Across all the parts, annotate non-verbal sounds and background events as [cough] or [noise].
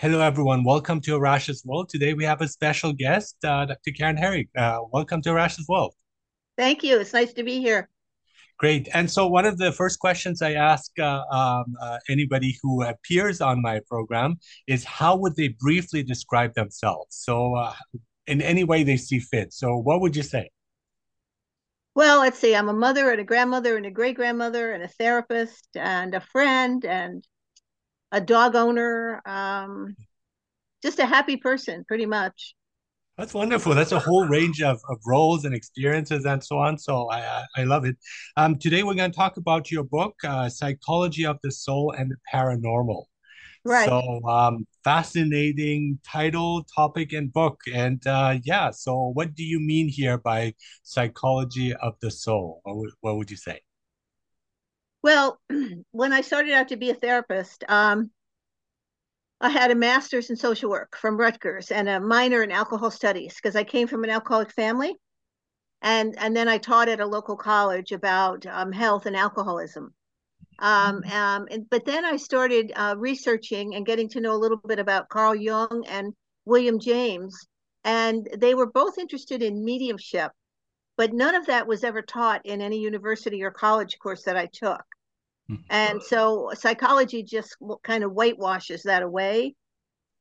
Hello, everyone. Welcome to Arash's World. Today we have a special guest, uh, Dr. Karen Herrick. Uh, welcome to Arash's World. Thank you. It's nice to be here. Great. And so, one of the first questions I ask uh, um, uh, anybody who appears on my program is how would they briefly describe themselves? So, uh, in any way they see fit. So, what would you say? Well, let's see. I'm a mother and a grandmother and a great grandmother and a therapist and a friend and a dog owner. Um, just a happy person, pretty much. That's wonderful. That's a whole range of, of roles and experiences and so on. So I I, love it. Um, today we're going to talk about your book, uh, Psychology of the Soul and the Paranormal. Right. So um, fascinating title, topic, and book. And uh, yeah, so what do you mean here by psychology of the soul? What would, what would you say? Well, [clears throat] when I started out to be a therapist, um, I had a master's in social work from Rutgers and a minor in alcohol studies because I came from an alcoholic family. And, and then I taught at a local college about um, health and alcoholism. Um, mm-hmm. um, and, but then I started uh, researching and getting to know a little bit about Carl Jung and William James. And they were both interested in mediumship, but none of that was ever taught in any university or college course that I took. Mm-hmm. And so psychology just kind of whitewashes that away.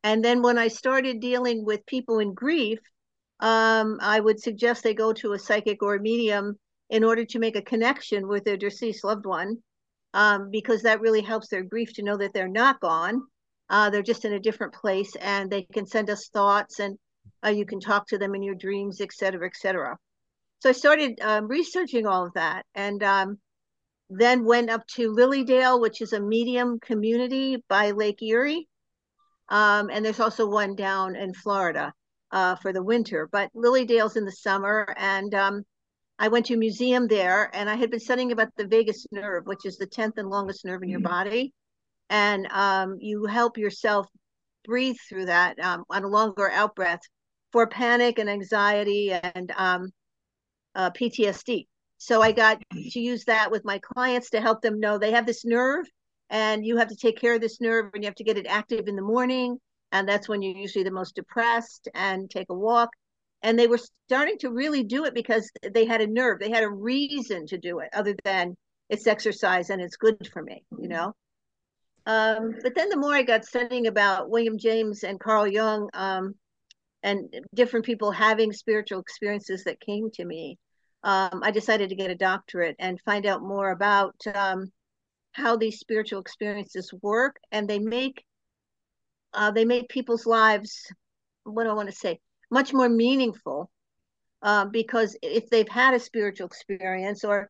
And then when I started dealing with people in grief, um, I would suggest they go to a psychic or a medium in order to make a connection with their deceased loved one, um, because that really helps their grief to know that they're not gone. Uh, they're just in a different place and they can send us thoughts and uh, you can talk to them in your dreams, et cetera, et cetera. So I started um, researching all of that. And um, then went up to Lily Dale, which is a medium community by Lake Erie. Um, and there's also one down in Florida uh, for the winter, but Lily Dale's in the summer. And um, I went to a museum there and I had been studying about the vagus nerve, which is the 10th and longest nerve in your mm-hmm. body. And um, you help yourself breathe through that um, on a longer out breath for panic and anxiety and um, uh, PTSD. So I got to use that with my clients to help them know they have this nerve and you have to take care of this nerve and you have to get it active in the morning. And that's when you're usually the most depressed and take a walk. And they were starting to really do it because they had a nerve. They had a reason to do it other than it's exercise and it's good for me, you know? Um, but then the more I got studying about William James and Carl Jung um, and different people having spiritual experiences that came to me, um, I decided to get a doctorate and find out more about um, how these spiritual experiences work, and they make uh, they make people's lives what do I want to say much more meaningful uh, because if they've had a spiritual experience or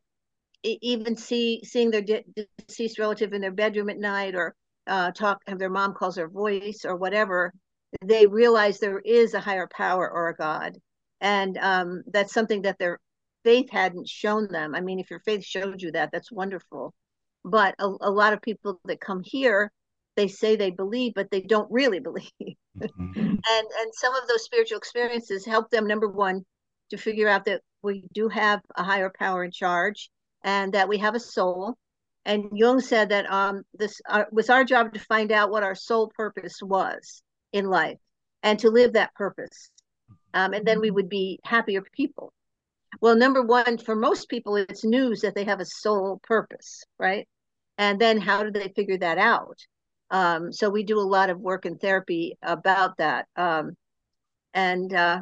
even see seeing their de- deceased relative in their bedroom at night or uh, talk have their mom calls their voice or whatever they realize there is a higher power or a god. And um, that's something that they're faith hadn't shown them. I mean, if your faith showed you that, that's wonderful. But a, a lot of people that come here, they say they believe, but they don't really [laughs] believe. Mm-hmm. and and some of those spiritual experiences help them. Number one, to figure out that we do have a higher power in charge, and that we have a soul. And Jung said that um, this uh, was our job to find out what our soul purpose was in life, and to live that purpose. Um, and then we would be happier people. Well, number one, for most people, it's news that they have a sole purpose, right? And then how do they figure that out? Um, so we do a lot of work in therapy about that. Um, and uh,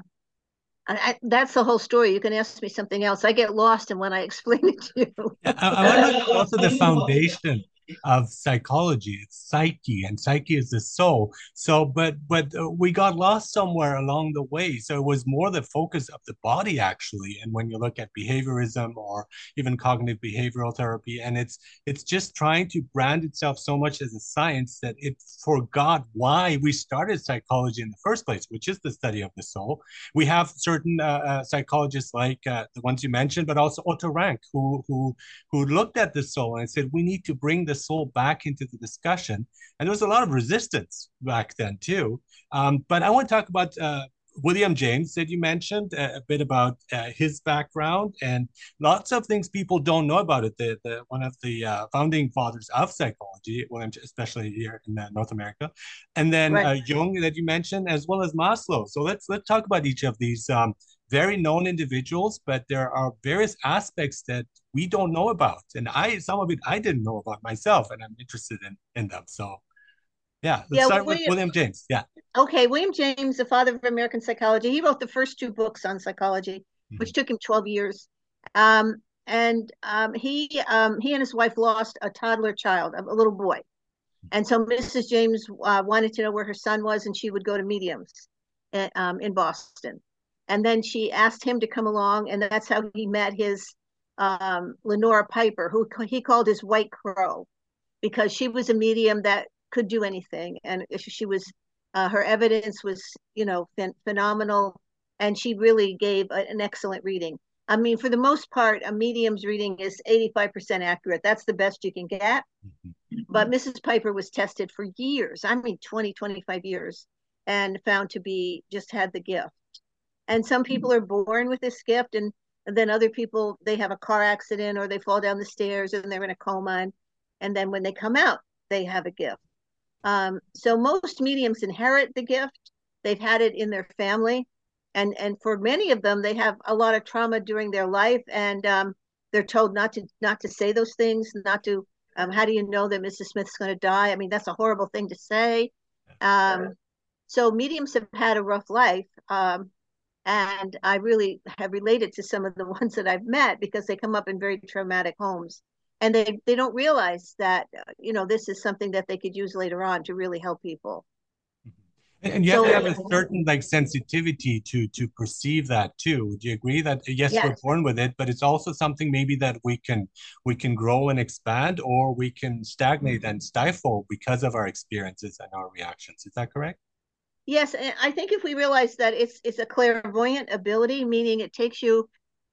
I, that's the whole story. You can ask me something else. I get lost in when I [laughs] explain it to you. I, I want to also the foundation of psychology it's psyche and psyche is the soul. So but but uh, we got lost somewhere along the way. So it was more the focus of the body actually and when you look at behaviorism or even cognitive behavioral therapy and it's it's just trying to brand itself so much as a science that it forgot why we started psychology in the first place which is the study of the soul. We have certain uh, uh, psychologists like uh, the ones you mentioned but also otto rank who who who looked at the soul and said we need to bring the soul back into the discussion. And there was a lot of resistance back then too. Um, but I want to talk about uh, William James that you mentioned a, a bit about uh, his background and lots of things people don't know about it. The, the one of the uh, founding fathers of psychology, William, especially here in uh, North America, and then right. Uh, Jung that you mentioned, as well as Maslow. So let's let's talk about each of these um, very known individuals, but there are various aspects that we don't know about, and I some of it I didn't know about myself, and I'm interested in in them. So yeah, let's yeah, start William, with William James. Yeah. Okay, William James, the father of American psychology. He wrote the first two books on psychology, mm-hmm. which took him 12 years. Um, and um, he um, he and his wife lost a toddler child, a little boy. And so Mrs. James uh, wanted to know where her son was, and she would go to mediums in, um, in Boston. And then she asked him to come along, and that's how he met his um, Lenora Piper, who he called his White Crow, because she was a medium that could do anything, and she was uh, her evidence was you know ph- phenomenal, and she really gave a, an excellent reading. I mean, for the most part, a medium's reading is 85% accurate. That's the best you can get. Mm-hmm. But Mrs. Piper was tested for years, I mean, 20, 25 years, and found to be just had the gift. And some people are born with this gift, and, and then other people, they have a car accident or they fall down the stairs and they're in a coma. And, and then when they come out, they have a gift. Um, so most mediums inherit the gift. They've had it in their family. And, and for many of them, they have a lot of trauma during their life and um, they're told not to not to say those things, not to um, how do you know that Mrs. Smith's going to die? I mean, that's a horrible thing to say. Um, so mediums have had a rough life. Um, and I really have related to some of the [laughs] ones that I've met because they come up in very traumatic homes. And they they don't realize that uh, you know this is something that they could use later on to really help people. Mm-hmm. and you have so, to have a certain like sensitivity to to perceive that too. Would you agree that yes, yes, we're born with it but it's also something maybe that we can we can grow and expand or we can stagnate mm-hmm. and stifle because of our experiences and our reactions. Is that correct yes and i think if we realize that it's it's a clairvoyant ability meaning it takes you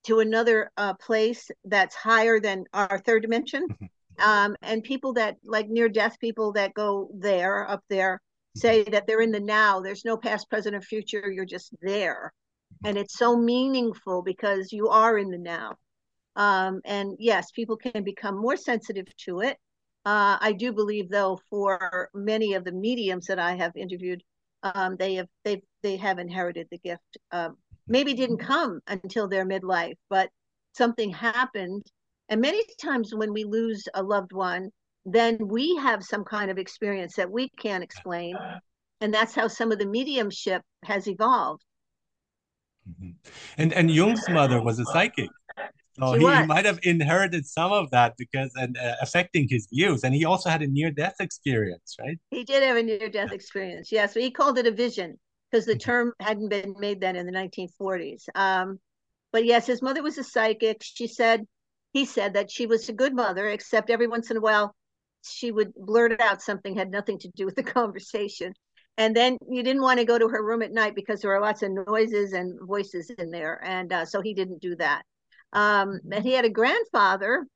to another uh, place that's higher than our third dimension. [laughs] Mm-hmm. Um, and people that like near death people that go there up there mm-hmm. say that they're in the now. There's no past, present, or future. You're just there. Mm-hmm. And it's so meaningful because you are in the now. Um, and yes, people can become more sensitive to it. Uh, I do believe, though, for many of the mediums that I have interviewed, um, they have they they have inherited the gift. Um, maybe didn't come until their midlife, but something happened. And many times when we lose a loved one, then we have some kind of experience that we can't explain. And that's how some of the mediumship has evolved. Mm-hmm. And and Jung's mother was a psychic. So he, he, might have inherited some of that because and uh, affecting his views. And he also had a near death experience, right? He did have a near death experience. Yes, yeah, so he called it a vision because the mm-hmm. term hadn't been made then in the 1940s. Um, but yes, his mother was a psychic. She said, he said that she was a good mother, except every once in a while she would blurt out something had nothing to do with the [laughs] conversation. And then you didn't want to go to her room at night because there were lots of noises and voices in there. And uh, so he didn't do that. Um, and he had a grandfather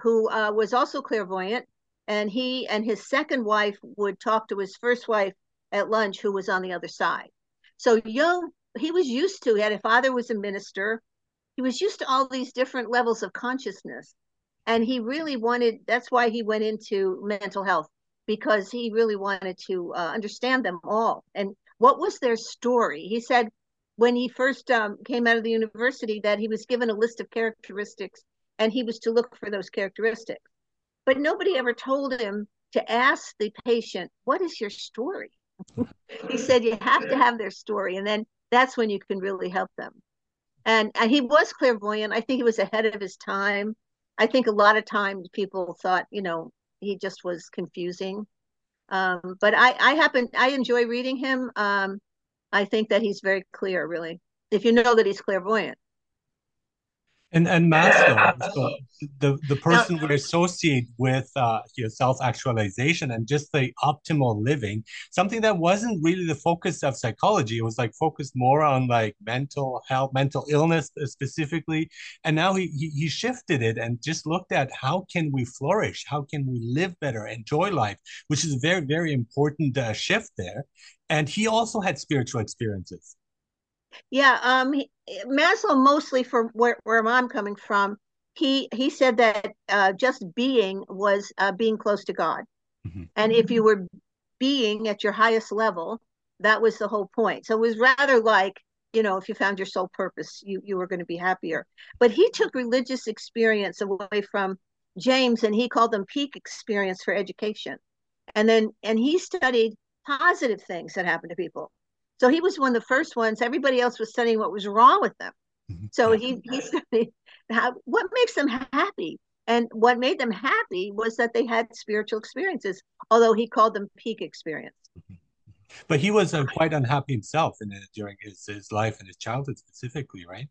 who uh, was also clairvoyant. And he and his second wife would talk to his first wife at lunch, who was on the other side. So Jung, he was used to, he had a father was a minister. He was used to all these different levels of consciousness. And he really wanted, that's why he went into mental health, because he really wanted to uh, understand them all. And what was their story? He said when he first um, came out of the university that he was given a list of characteristics and he was to look for those characteristics. But nobody ever told him to ask the patient, What is your story? [laughs] he said you have to have their story and then that's when you can really help them. And, and he was clairvoyant. I think he was ahead of his time. I think a lot of times people thought you know he just was confusing. Um, but i i happen i enjoy reading him. Um, i think that he's very clear really. If you know that he's clairvoyant and and Maslow, so the the person now, we associate with uh, your self actualization and just the optimal living, something that wasn't really the focus of psychology. It was like focused more on like mental health, mental illness specifically. And now he, he he shifted it and just looked at how can we flourish, how can we live better, enjoy life, which is a very very important uh, shift there. And he also had spiritual experiences. Yeah, um, he, Maslow mostly from where, where I'm coming from, he he said that uh, just being was uh, being close to God, mm-hmm. and if you were being at your highest level, that was the whole point. So it was rather like you know, if you found your soul purpose, you you were going to be happier. But he took religious experience away from James, and he called them peak experience for education, and then and he studied positive things that happen to people so he was one of the first ones. Everybody else was studying what was wrong with them. Mm-hmm. So he he studied how, what makes them happy. And what made them happy was that they had spiritual experiences, although he called them peak experience. Mm-hmm. But he was uh, quite unhappy himself in it during his, his life and his childhood specifically, right?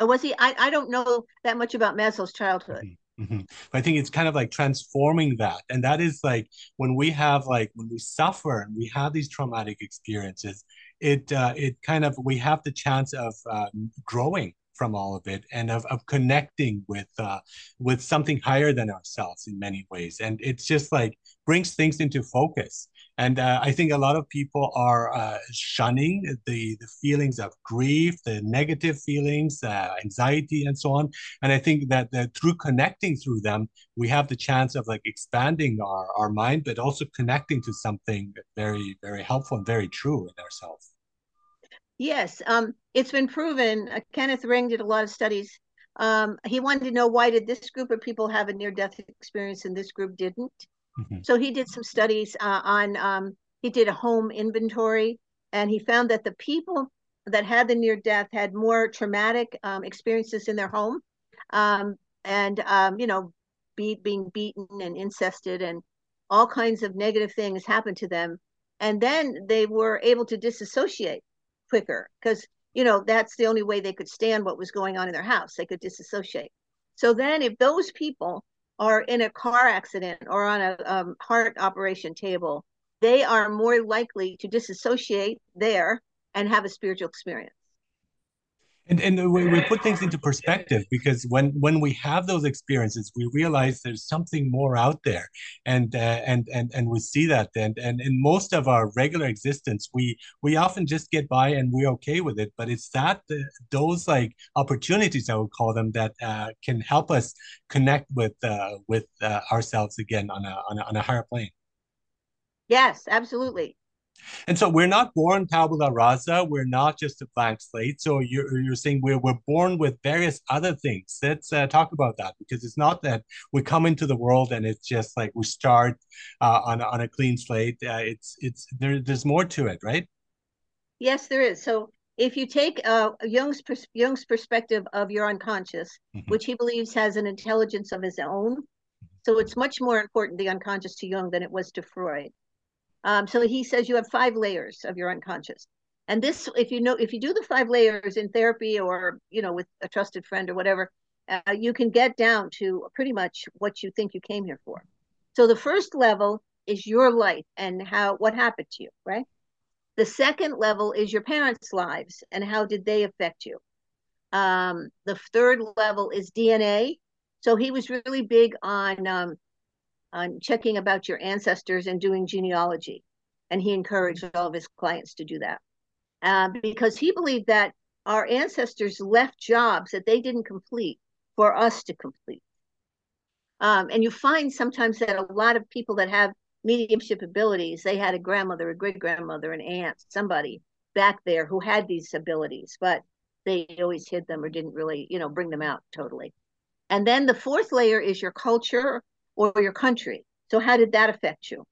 Or was he? I, I don't know that much about Maslow's childhood. Mm-hmm. Mm-hmm. I think it's kind of like transforming that. And that is like when we have like when we suffer and we have these traumatic experiences, it uh, it kind of we have the chance of uh, growing from all of it and of, of connecting with uh, with something higher than ourselves in many ways and it's just like brings things into focus and uh, I think a lot of people are uh, shunning the, the feelings of grief, the negative feelings, uh, anxiety, and so on. And I think that, that through connecting through them, we have the chance of like expanding our, our mind, but also connecting to something very, very helpful and very true in ourselves. Yes, um, it's been proven. Uh, Kenneth Ring did a lot of studies. Um, he wanted to know why did this group of people have a near-death experience and this group didn't. Mm-hmm. So he did some studies uh, on, um, he did a home inventory and he found that the people that had the near death had more traumatic um, experiences in their home um, and, um, you know, be, being beaten and incested and all kinds of negative things happened to them. And then they were able to disassociate quicker because, you know, that's the only way they could stand what was going on in their house. They could disassociate. So then if those people are in a car accident or on a um, heart operation table, they are more likely to disassociate there and have a spiritual experience. And, and we, we put things into perspective because when when we have those experiences, we realize there's something more out there, and uh, and and and we see that. And and in most of our regular existence, we we often just get by and we're okay with it. But it's that uh, those like opportunities, I would call them, that uh, can help us connect with uh, with uh, ourselves again on a, on a on a higher plane. Yes, absolutely. And so we're not born tabula rasa. We're not just a blank slate. So you're, you're saying we're, we're born with various other things. Let's uh, talk about that because it's not that we come into the world and it's just like we start uh, on, on a clean slate. Uh, it's it's there, there's more to it, right? Yes, there is. So if you take uh, Jung's, pers- Jung's perspective of your unconscious, mm-hmm. which he believes has an intelligence of his own, so it's much more important, the unconscious to Jung, than it was to Freud. Um, so he says you have five layers of your unconscious. And this, if you know, if you do the five layers in therapy or, you know, with a trusted friend or whatever, uh, you can get down to pretty much what you think you came here for. So the first level is your life and how, what happened to you, right? The second level is your parents' lives and how did they affect you. Um, the third level is DNA. So he was really big on um, on checking about your ancestors and doing genealogy. And he encouraged all of his clients to do that uh, because he believed that our ancestors left jobs that they didn't complete for us to complete. Um, and you find sometimes that a lot of people that have mediumship abilities, they had a grandmother, a great grandmother, an aunt, somebody back there who had these abilities, but they always hid them or didn't really, you know, bring them out totally. And then the fourth layer is your culture or your country. So how did that affect you?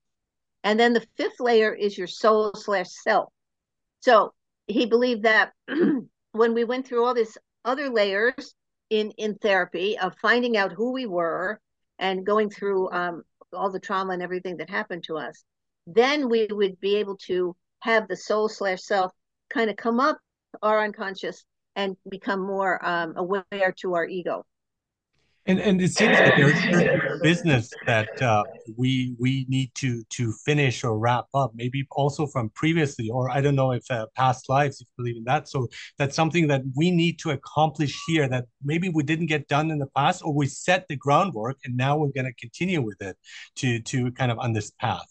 And then the fifth layer is your soul slash self. So he believed that [clears throat] when we went through all these other layers in in therapy of finding out who we were and going through um, all the trauma and everything that happened to us, then we would be able to have the soul slash self kind of come up our unconscious and become more um, aware to our ego. And and it seems like there's [laughs] business that uh, we we need to to finish or wrap up, maybe also from previously, or I don't know if uh, past lives, if you believe in that. So that's something that we need to accomplish here that maybe we didn't get done in the past, or we set the groundwork and now we're going to continue with it to to kind of on this path.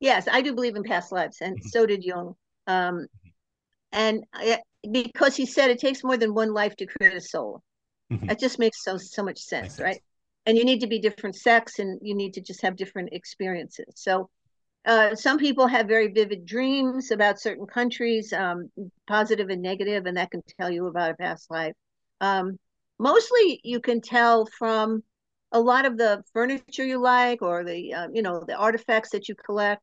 Yes, I do believe in past lives, and mm-hmm. so did Jung. Um, and I, because he said it takes more than one life to create a soul. Mm-hmm. That just makes so so much sense, sense, right? And you need to be different sex, and you need to just have different experiences. So, uh, some people have very vivid dreams about certain countries, um, positive and negative, and that can tell you about a past life. Um, mostly, you can tell from a lot of the furniture you like, or the uh, you know the artifacts that you collect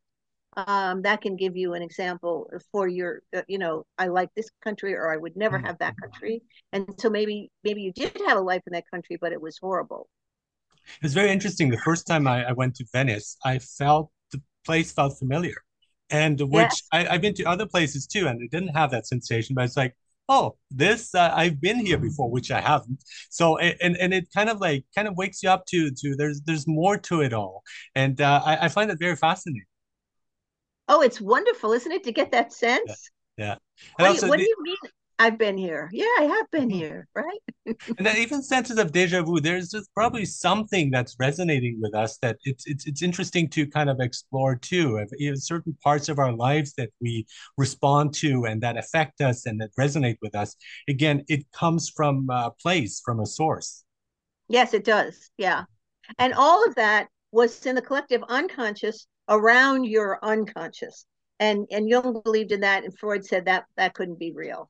um, that can give you an example for your uh, you know i like this country or i would never mm-hmm. have that country. And so maybe maybe you did have a life in that country but it was horrible. It's very interesting. The first time I, I went to venice i felt the place felt familiar. And which yes. I, i've been to other places too and it didn't have that sensation but it's like oh this uh, i've been here before which i haven't. So and and it kind of like kind of wakes you up to to there's there's more to it all. And uh, I, I find that very fascinating Oh, it's wonderful, isn't it, to get that sense? Yeah. yeah. What, do you, what the, do you mean? I've been here. Yeah, I have been mm-hmm. here, right? [laughs] and then even senses of deja vu, there's just probably something that's resonating with us that it's it's it's interesting to kind of explore too. If, know, certain parts of our lives that we respond to and that affect us and that resonate with us, again, it comes from a place, from a source. Yes, it does. Yeah, and all of that was in the collective unconscious around your unconscious. And and Jung believed in that, and Freud said that that couldn't be real.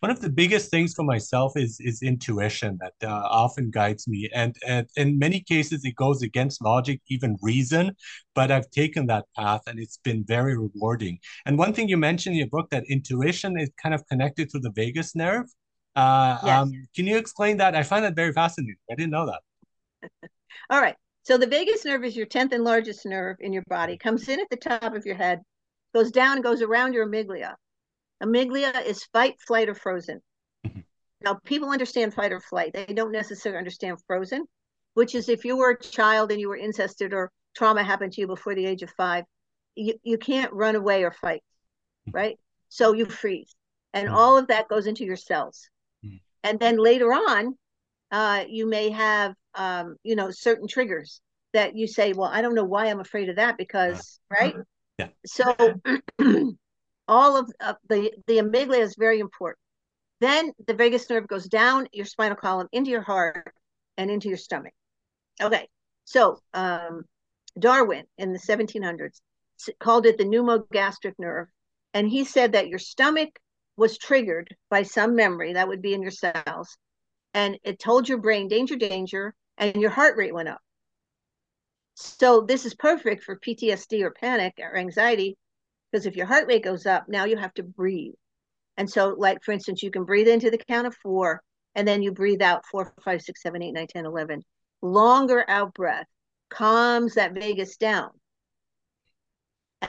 One of the biggest things for myself is is intuition that uh, often guides me, and, and in many cases it goes against logic, even reason. But I've taken that path, and it's been very rewarding. And one thing you mentioned in your book that intuition is kind of connected to the vagus nerve. Uh, yes. um, can you explain that? I find that very fascinating. I didn't know that. [laughs] All right. So the vagus nerve is your 10th and largest nerve in your body, comes in at the top of your head, goes down goes around your amygdala. Amygdala is fight, flight, or frozen. Mm-hmm. Now, people understand fight or flight. They don't necessarily understand frozen, which is if you were a child and you were incested or trauma happened to you before the age of five, you, you can't run away or fight, mm-hmm. right? So you freeze. And mm-hmm. all of that goes into your cells. And then later on, uh, you may have um, you know certain triggers that you say well i don't know why i'm afraid of that because right? Yeah. So [clears throat] all of uh, the the amygdala is very important. Then the vagus nerve goes down your spinal column into your heart and into your stomach. Okay. So um, darwin in the 1700s called it the pneumogastric nerve and he said that your stomach was triggered by some memory that would be in your cells and it told your brain danger danger and your heart rate went up. So this is perfect for ptsd or panic or anxiety because if your heart rate goes up now you have to breathe. And so like for instance you can breathe into the count of four and then you breathe out four five six seven eight nine ten eleven. Longer out breath calms that vagus down.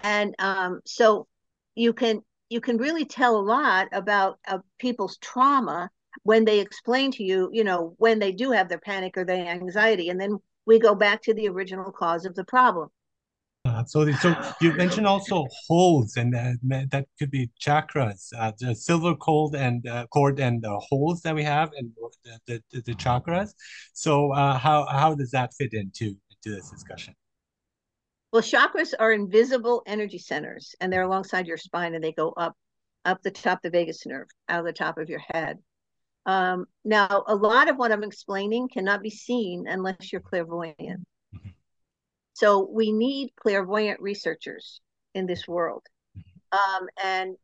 And um, so you can you can really tell a lot about uh, people's trauma when they explain to you, you know, when they do have their panic or their anxiety, and then we go back to the original cause of the problem. Absolutely. So you mentioned also holes, and uh, that could be chakras, uh, the silver cord and uh, cord and the holes that we have, and the, the, the chakras. So uh, how how does that fit into into this discussion? Well, chakras are invisible energy centers, and they're alongside your spine, and they go up up the top of the vagus nerve, out of the top of your head. Um, now, a lot of what I'm explaining cannot be seen unless you're clairvoyant. Mm-hmm. So we need clairvoyant researchers in this world, mm-hmm. um, and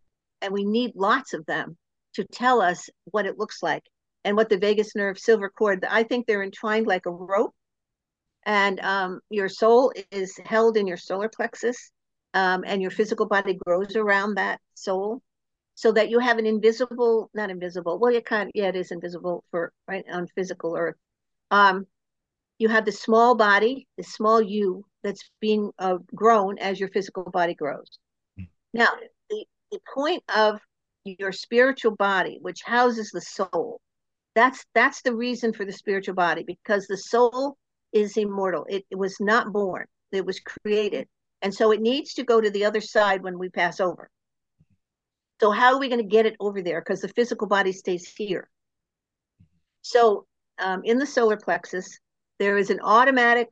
and we need lots of them to tell us what it looks like and what the vagus nerve silver cord. I think they're entwined like a rope, and um, your soul is held in your solar plexus, um, and your physical body grows around that soul so that you have an invisible, not invisible, well, you can't. yeah, it is invisible for right on physical earth. Um, you have the small body, the small you that's being uh, grown as your physical body grows. Mm. Now, the, the point of your spiritual body, which houses the soul, that's that's the reason for the spiritual body because the soul is immortal. It, it was not born; it was created, and so it needs to go to the other side when we pass over. So how are we going to get it over there? Because the physical body stays here. So um, in the solar plexus, there is an automatic,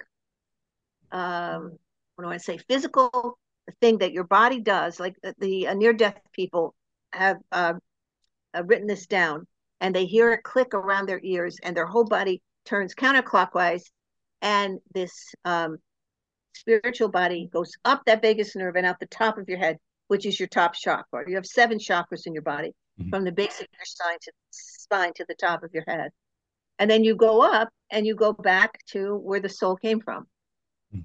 um, what do I say, physical thing that your body does, like the, the uh, near-death people have uh, uh, written this down and they hear a click around their ears and their whole body turns counterclockwise and this um, spiritual body goes up that vagus nerve and out the top of your head which is your top chakra you have seven chakras in your body mm-hmm. from the base of your spine to spine to the top of your head and then you go up and you go back to where the soul came from mm-hmm.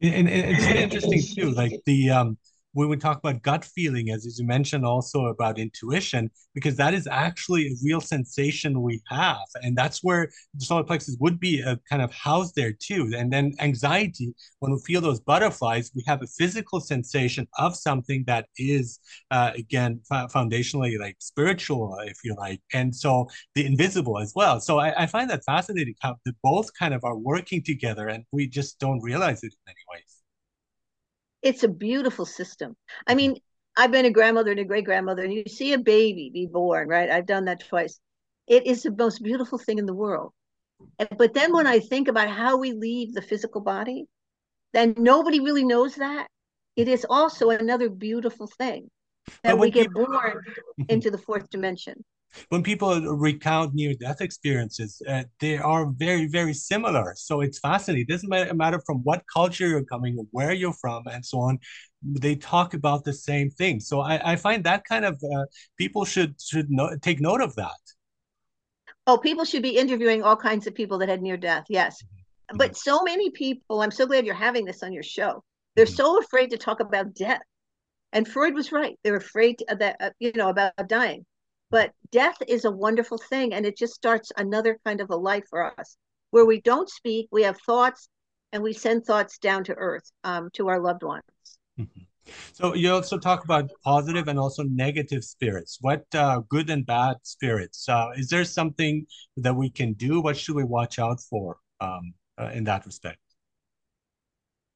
and, and, it's interesting too like the um when we talk about gut feeling, as, you mentioned also about intuition, because that is actually a real sensation we have. And that's where the solar plexus would be a kind of housed there too. And then anxiety, when we feel those butterflies, we have a physical sensation of something that is, uh, again, foundationally like spiritual, if you like. And so the invisible as well. So I, I find that fascinating how they both kind of are working together and we just don't realize it in many ways it's a beautiful system. I mean, I've been a grandmother and a great grandmother, and you see a baby be born, right? I've done that twice. It is the most beautiful thing in the world. But then when I think about how we leave the physical body, then nobody really knows that. It is also another beautiful thing that we get born [laughs] into the fourth dimension when people recount near death experiences, uh, they are very, very similar. So it's fascinating. It doesn't matter from what culture you're coming, where you're from, and so on. They talk about the same thing. So I, I find that kind of uh, people should should know, take note of that. Oh, people should be interviewing all kinds of people that had near death. Yes, mm-hmm. but so many people. I'm so glad you're having this on your show. They're mm-hmm. so afraid to talk about death, and Freud was right. They're afraid that uh, you know about dying but death is a wonderful thing, and it just starts another kind of a life for us where we don't speak, we have thoughts, and we send thoughts down to earth um, to our loved ones. Mm-hmm. So you also talk about positive and also negative spirits. What uh, good and bad spirits? Uh, is there something that we can do? What should we watch out for um, uh, in that respect?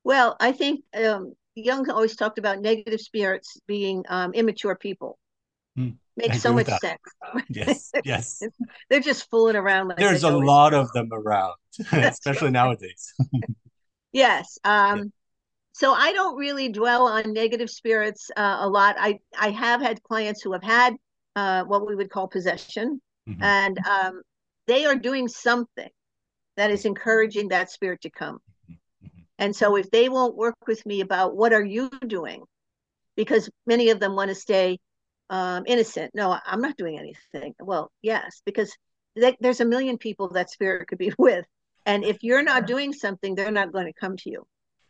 Well, I think um, Jung always talked about negative spirits being um, immature people. Mm makes so much sense. [laughs] Yes, yes. They're just fooling around. Like There's a lot of them around, [laughs] especially nowadays. [laughs] yes. Um, yeah. So I don't really dwell on negative spirits uh, a lot. I I have had clients who have had uh, what we would call possession, mm-hmm. and um, they are doing something that is encouraging that spirit to come. Mm-hmm. And so if they won't work with me about what are you doing, because many of them want to stay um, innocent. No, I'm not doing anything. Well, yes, because they, there's a million people that spirit could be [laughs] with. And if you're not doing something, they're not going to come to you.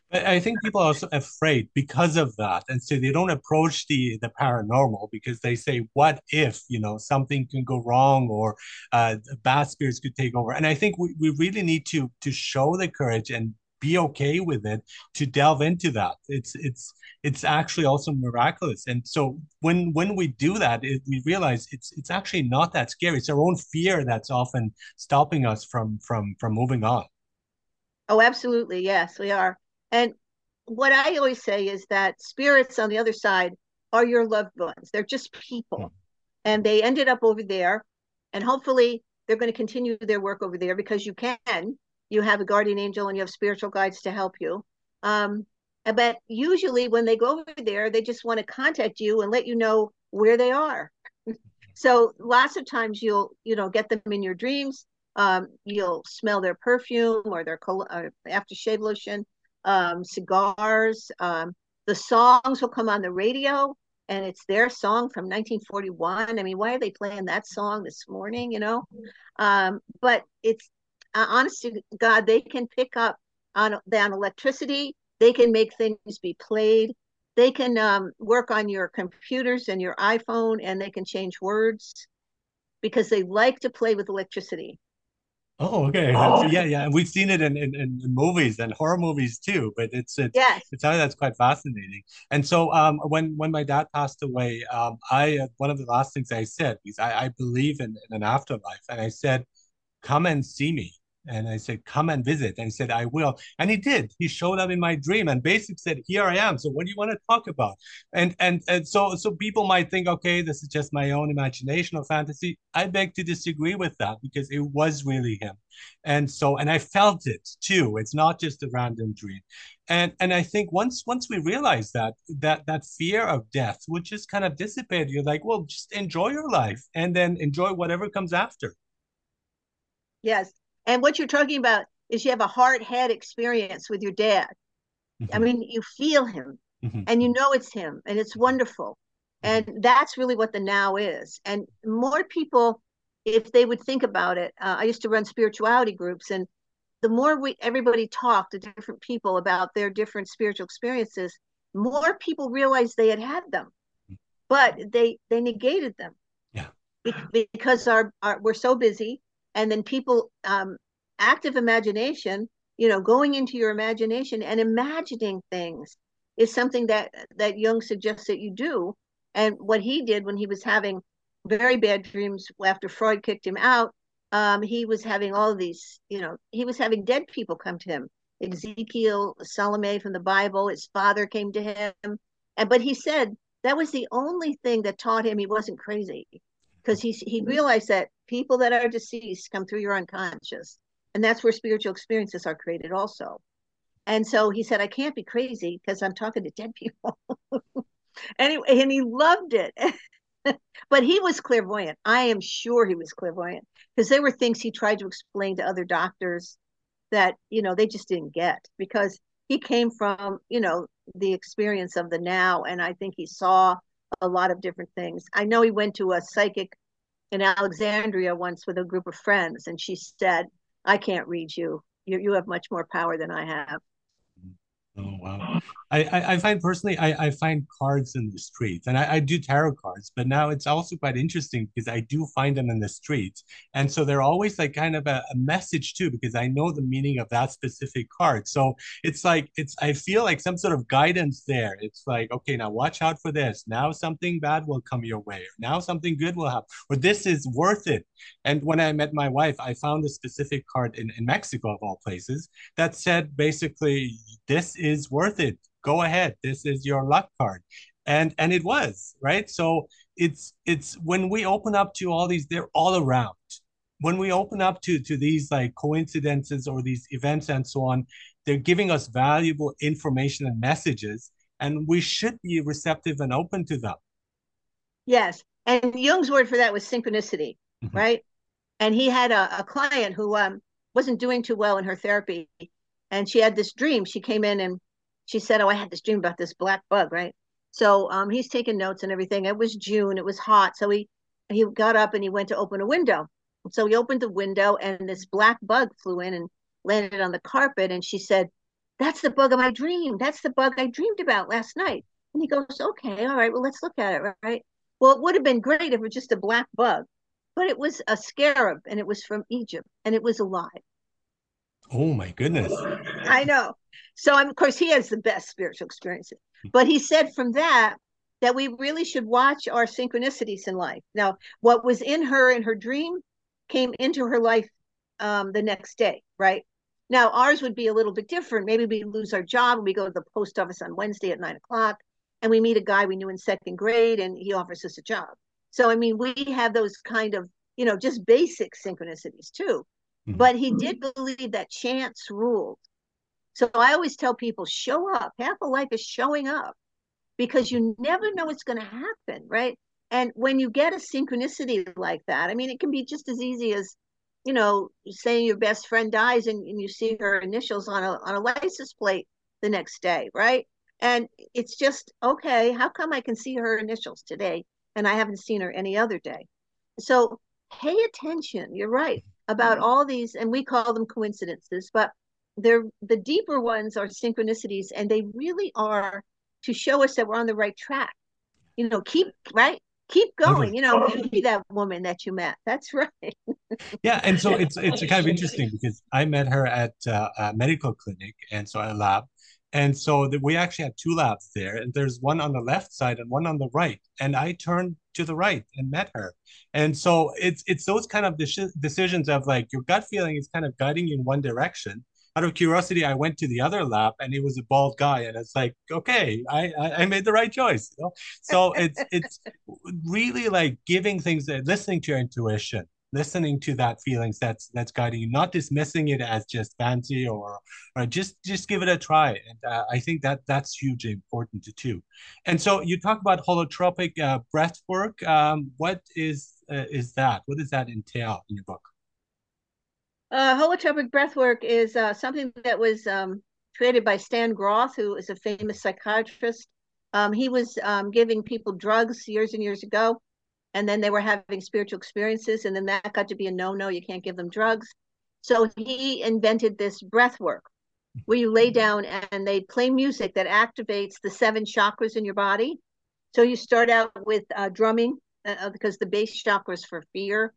I think people are also afraid because of that, and so they don't approach the the paranormal because they say, "What if you know something can go wrong or uh, bad spirits could take over?" And I think we, we really need to to show the courage and be okay with it to delve into that. It's it's it's actually also miraculous. And so when when we do that it, we realize it's it's actually not that scary. It's our own fear that's often stopping us from from from moving on. Oh absolutely. Yes we are. And what i always say is that spirits on the other side are your loved ones. They're just people. Mm. and they ended up over there. And hopefully they're going to continue their work over there because you can you have a guardian angel and you have spiritual guides to help you. Um, but usually when they go over there, they just want to contact you and let you know where they are. [laughs] so lots of times you'll, you know, get them in your dreams. Um, you'll smell their perfume or their uh, aftershave lotion, um, cigars. Um, the songs will come on the radio and it's their song from 1941. I mean, why are they playing that song this morning? You know, um, but it's uh, honest to God, they can pick up on, on electricity. They can make things be played. They can um, work on your computers and your iPhone, and they can change words because they like to play with electricity. Oh, okay. Oh. Yeah, yeah. And we've seen it in, in, in, movies and horror movies too, but it's it's yes. it's something that's quite fascinating. And so um when when my dad passed away, um I uh, one of the last things I said is I, I believe in, in an afterlife. And I said, come and see me And I said, come and visit. And he said, I will. And he did. He showed up in my dream and basically said, here I am. So what do you want to talk about? And and and so so people might think, okay, this is just my own imagination or fantasy. I beg to disagree with that because it was really him. And so and I felt it too. It's not just a random dream. And and I think once once we realize that that that fear of death would just kind of dissipate, you're like, well, just enjoy your life and then enjoy whatever comes after. Yes. And what you're talking about is you have a heart head experience with your dad. Mm-hmm. I mean, you feel him mm-hmm. and you know it's him and it's wonderful. Mm-hmm. And that's really what the now is. And more people, if they would think about it, uh, I used to run spirituality groups and the more we everybody talked to different people about their different spiritual experiences, more people realized they had had them, mm-hmm. but they they negated them. Yeah, because our, our we're so busy and then people um, active imagination you know going into your imagination and imagining things is something that that jung suggests that you do. And what he did when he was having very bad dreams after freud kicked him out um, he was having all these you know he was having dead people come to him. Ezekiel salome from the bible his father came to him. And but he said that was the only thing that taught him he wasn't crazy because he he realized that people that are deceased come through your unconscious and that's where spiritual experiences are created also. And so he said i can't be crazy because i'm talking to dead [laughs] people. Anyway and he loved it. [laughs] But he was clairvoyant. I am sure he was clairvoyant because there were things he tried to explain to other doctors that you know they just didn't get because he came from you know the experience of the now and i think he saw a lot of different things. I know he went to a psychic in Alexandria once with a group of friends, and she said, "I can't read you. You you have much more power than I have." Oh wow! I, I, I find personally I, I find cards in the streets and I, I do tarot cards, but now it's also quite interesting because I do find them in the streets. And so they're always like kind of a, a message too, because I know the meaning of that specific card. So it's like it's I feel like some sort of guidance there. It's like, okay, now watch out for this. Now something bad will come your way, or now something good will happen, or this is worth it. And when I met my wife, I found a specific card in, in Mexico of all places that said basically this is worth it. Go ahead. This is your luck card. And and it was, right? So it's it's when we open up to all these, they're all around. When we open up to to these like coincidences or these events and so on, they're giving us valuable information and messages, and we should be receptive and open to them. Yes. And Jung's word for that was synchronicity, mm-hmm. right? And he had a, a client who um, wasn't doing too well in her therapy and she had this dream. She came in and she said, "Oh, I had this dream about this black bug, right?" So um, he's taking notes and everything. It was June. It was hot, so he he got up and he went to open a window. So he opened the window, and this black bug flew in and landed on the carpet. And she said, "That's the bug of my dream. That's the bug I dreamed about last night." And he goes, "Okay, all right. Well, let's look at it, right?" Well, it would have been great if it was just a black bug, but it was a scarab, and it was from Egypt, and it was alive. Oh my goodness. I know. So I'm, of course, he has the best spiritual experiences. But he said from that that we really should watch our synchronicities in life. Now, what was in her in her dream came into her life um, the next day, right? Now, ours would be a little bit different. Maybe we lose our job and we go to the post office on Wednesday at nine o'clock and we meet a guy we knew in second grade and he offers us a job. So, I mean, we have those kind of, you know, just basic synchronicities too. Mm-hmm. But he did believe that chance ruled. So I always tell people show up. Half of life is showing up because you never know what's going to happen, right? And when you get a synchronicity like that, I mean, it can be just as easy as, you know, saying your best friend dies and, and you see her initials on a on a license plate the next day, right? And it's just okay. How come I can see her initials today and I haven't seen her any other day? So pay attention. You're right about all these, and we call them coincidences, but they're the deeper ones are synchronicities, and they really are to show us that we're on the right track. You know, keep right, keep going. You know, be that woman that you met. That's right. [laughs] yeah, and so it's it's kind of interesting because I met her at uh, a medical clinic, and so a lab, And so the, we actually had two labs there, and there's one on the left side and one on the right. And I turned to the right and met her. And so it's it's those kind of de- decisions of like your gut feeling is kind of guiding you in one direction. Out of curiosity, I went to the other lab, and he was a bald guy, and it's like, okay, I I, I made the right choice. You know? So it's it's [laughs] really like giving things, uh, listening to your intuition, listening to that feelings that's that's guiding you not dismissing it as just fancy or or just just give it a try. And uh, i think that that's hugely important too. And so you talk about holotropic uh, breath work. Um, what is uh, is that? What does that entail in your book? Uh, holotropic breath work is uh, something that was um, created by Stan Grof who is a famous psychiatrist. Um, he was um, giving people drugs years and years ago and then they were having spiritual experiences and then that got to be a no-no. You can't give them drugs. So he invented this breath work where you lay down and they play music that activates the seven chakras in your body. So you start out with uh, drumming uh, uh because the base chakra is for fear.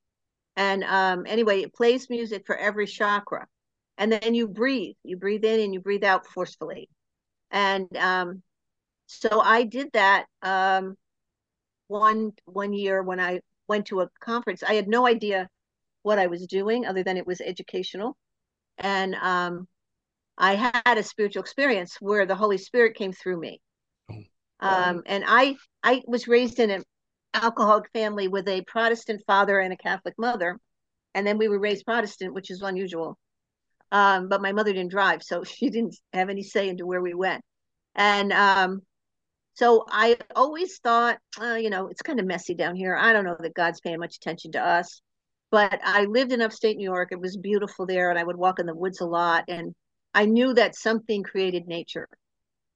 And um, anyway it plays music for every chakra. And then you breathe. You breathe in and you breathe out forcefully. And um, so i did that um, one one year when I went to a conference, I had no idea what I was doing other than it was educational, and um, I had a spiritual experience where the Holy Spirit came through me. Oh. Um, and I I was raised in an alcoholic family with a Protestant father and a Catholic mother, and then we were raised Protestant, which is unusual. Um, but my mother didn't drive, so [laughs] she didn't have any say into where we went. And um, so I always thought, uh, you know, it's kind of messy down here. I don't know that God's paying much attention to us. But I lived in upstate New York. It was beautiful there, and I would walk in the woods a lot. And I knew that something created nature.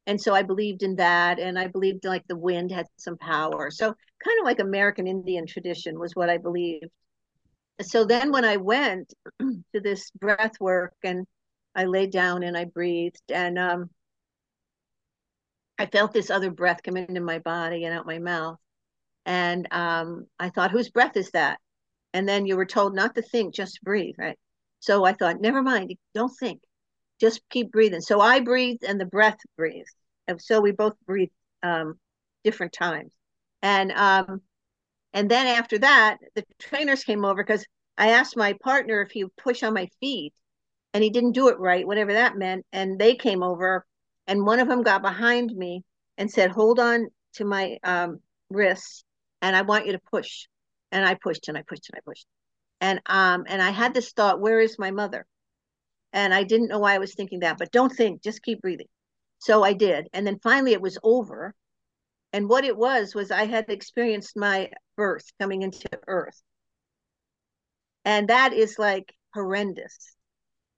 And so I believed in that. And I believed like the wind had some power. So kind of like American Indian tradition was what I believed. So then when I went [clears throat] to this breath work and I laid down and I breathed and um, I felt this other breath come into my body and out my mouth. And um, I thought, whose breath is that? And then you were told not to think, just breathe, right? So I thought, never mind, don't think, just keep breathing. So I breathed and the breath breathed. And so we both breathed um, different times. And um, and then after that, the trainers came over because I asked my partner if he would push on my feet, and he didn't do it right, whatever that meant. And they came over and one of them got behind me and said, "Hold on to my um, wrists, and I want you to push." And I pushed and I pushed and I pushed, and um and I had this thought, "Where is my mother?" And I didn't know why I was thinking that, but don't think, just keep breathing. So I did, and then finally it was over. And what it was was I had experienced my birth coming into Earth, and that is like horrendous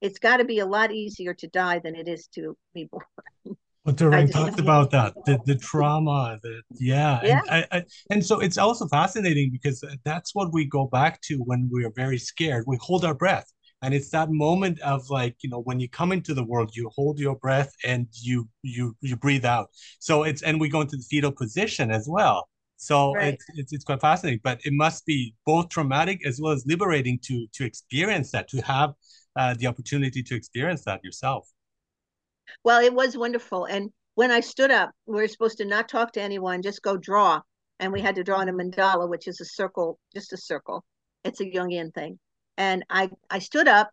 it's got to be a lot easier to die than it is to be born. But Doreen [laughs] talked about that, the, the trauma, the yeah, yeah. And, I, I, and so it's also fascinating because that's what we go back to when we are very scared. We hold our breath, and it's that moment of like you know when you come into the world, you hold your breath and you you you breathe out. So it's and we go into the fetal position as well. So right. it's, it's it's quite fascinating, but it must be both traumatic as well as liberating to to experience that, to have uh, the opportunity to experience that yourself. Well, it was wonderful. And when I stood up, we were supposed to not talk to anyone, just go draw. And we had to draw in a mandala, which is a circle, just a circle. It's a Jungian thing. And I, I stood up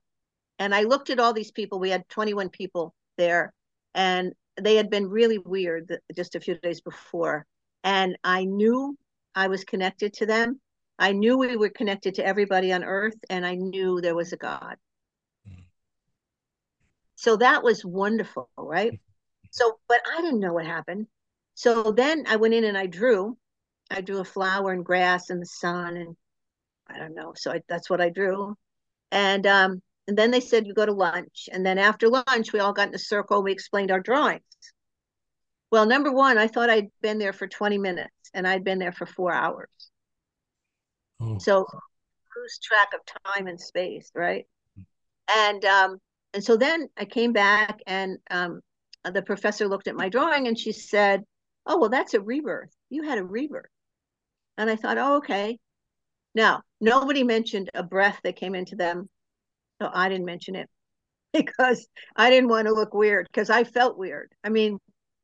and I looked at all these people. We had 21 people there, and they had been really weird just a few days before. And I knew I was connected to them. I knew we were connected to everybody on earth, and I knew there was a God. So that was wonderful, right? So, but I didn't know what happened. So then I went in and I drew. I drew a flower and grass and the sun and I don't know. So I, that's what I drew. And um, and then they said you go to lunch. And then after lunch, we all got in a circle. We explained our drawings. Well, number one, I thought I'd been there for 20 minutes and I'd been there for four hours. Oh. So lose track of time and space, right? And um, and so then I came back and um, the professor looked at my drawing and she said, Oh, well, that's a rebirth. You had a rebirth. And I thought, Oh, okay. Now, nobody mentioned a breath that came into them. So I didn't mention it. [laughs] because I didn't want to look weird because I felt weird. I mean,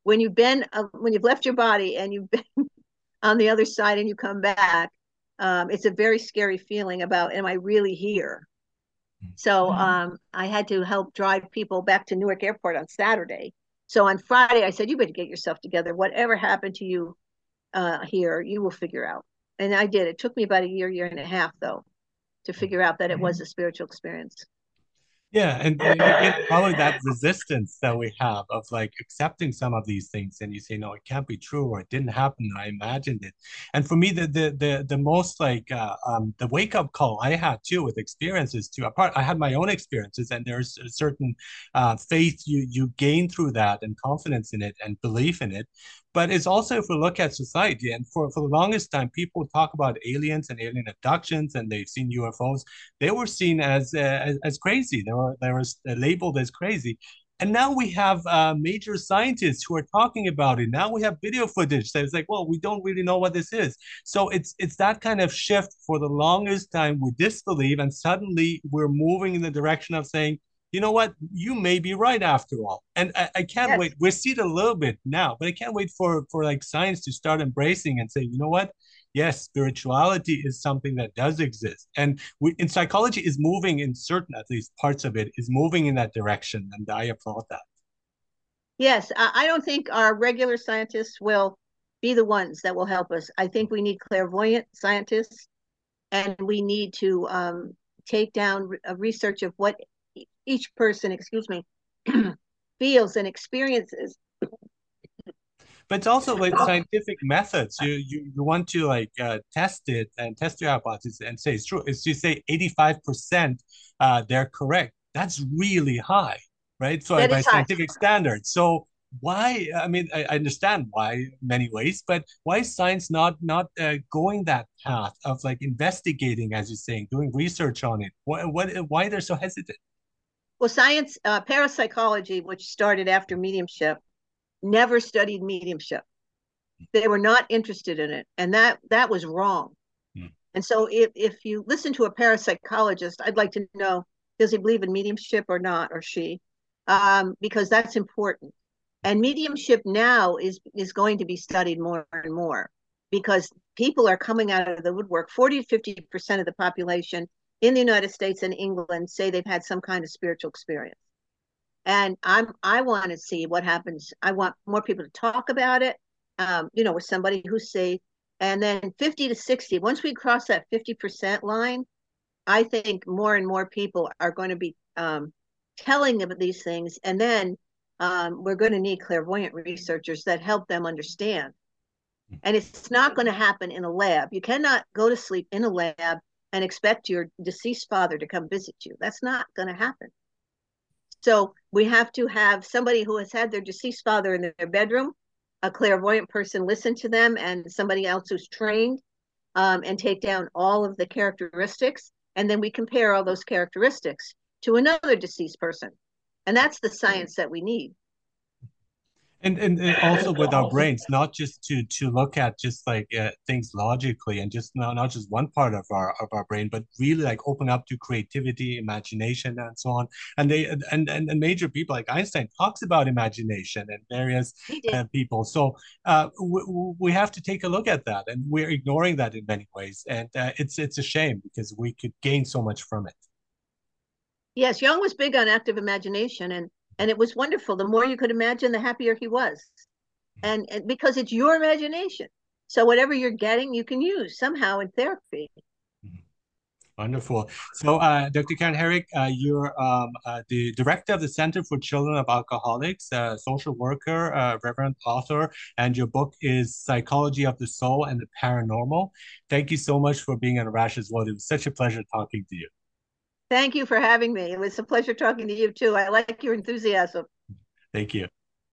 when you've been uh, when you've left your body and you've [laughs] been on the other side and you come back, um, it's a very scary feeling about am I really here? So mm-hmm. um, I had to help drive people back to Newark Airport on Saturday. So on Friday, I said, "You better get yourself together. Whatever happened to you uh, here, you will figure out." And I did. It took me about a year, year and a half, though, to figure out that it was mm-hmm. a spiritual experience. Yeah, and, and again, probably that resistance that we have of like accepting some of these things, and you say, no, it can't be true, or it didn't happen, I imagined it. And for me, the the the, the most like uh, um, the wake up call I had too with experiences too. Apart, I had my own experiences, and there's a certain uh, faith you you gain through that, and confidence in it, and belief in it. But it's also if we look at society, and for, for the longest time, people talk about aliens and alien abductions, and they've seen UFOs. They were seen as uh, as, as crazy. They were they were labeled as crazy. And now we have uh, major scientists who are talking about it. Now we have video footage that is like, well, we don't really know what this is. So it's it's that kind of shift. For the longest time, we disbelieve, and suddenly we're moving in the direction of saying, you know what? You may be right after all. And I, I can't yes. wait. We see it a little bit now, but I can't wait for for like science to start embracing and say, you know what? Yes, spirituality is something that does exist, and we in psychology is moving in certain at least parts of it is moving in that direction, and I applaud that. Yes, I don't think our regular scientists will be the ones that will help us. I think we need clairvoyant scientists, and we need to um, take down a research of what each person, excuse me, [clears throat] feels and experiences. But it's also like scientific methods. You you, you want to like uh, test it and test your hypothesis and say it's true. If you say eighty five percent, uh, they're correct. That's really high, right? So that by scientific high. standards. So why i mean I, understand why many ways but why is science not not uh, going that path of like investigating as you're saying doing research on it what, what why they're so hesitant well, science, uh, parapsychology, which started after mediumship, never studied mediumship. They were not interested in it, and that that was wrong. Mm. And so, if if you listen to a parapsychologist, I'd like to know does he believe in mediumship or not, or she, um, because that's important. And mediumship now is is going to be studied more and more because people are coming out of the woodwork. Forty to fifty percent of the population in the United States and England say they've had some kind of spiritual experience. And I'm I want to see what happens. I want more people to talk about it. Um, you know, with somebody who's safe. And then 50 to 60, once we cross that 50% line, I think more and more people are going to be um, telling them these things. And then um, we're going to need clairvoyant researchers that help them understand. And it's not going to happen in a lab. You cannot go to sleep in a lab and expect your deceased father to come visit you. That's not going to happen. So we have to have somebody who has had their deceased father in their bedroom, a clairvoyant person listen to them, and somebody else who's trained um, and take down all of the characteristics. And then we compare all those characteristics to another deceased person. And that's the science that we need and, and, and also with our [laughs] brains not just to to look at just like uh, things logically and just not, not just one part of our of our brain but really like open up to creativity imagination and so on. And they and and, and major people like einstein talks about imagination and various uh, people. So uh, we, we have to take a look at that and we're ignoring that in many ways. And uh, it's it's a shame because we could gain so much from it. Yes jung was big on active imagination and and it was wonderful the more you could imagine the happier he was and, and because it's your imagination so whatever you're getting you can use somehow in therapy mm-hmm. Wonderful. So, uh, Dr. Karen Herrick, uh, you're um, uh, the director of the Center for Children of Alcoholics, social worker, uh, reverend author, and your book is Psychology of the Soul and the Paranormal. Thank you so much for being on Rash's World. It was such a pleasure talking to you. Thank you for having me. It was a pleasure talking to you too. I like your enthusiasm. Thank you.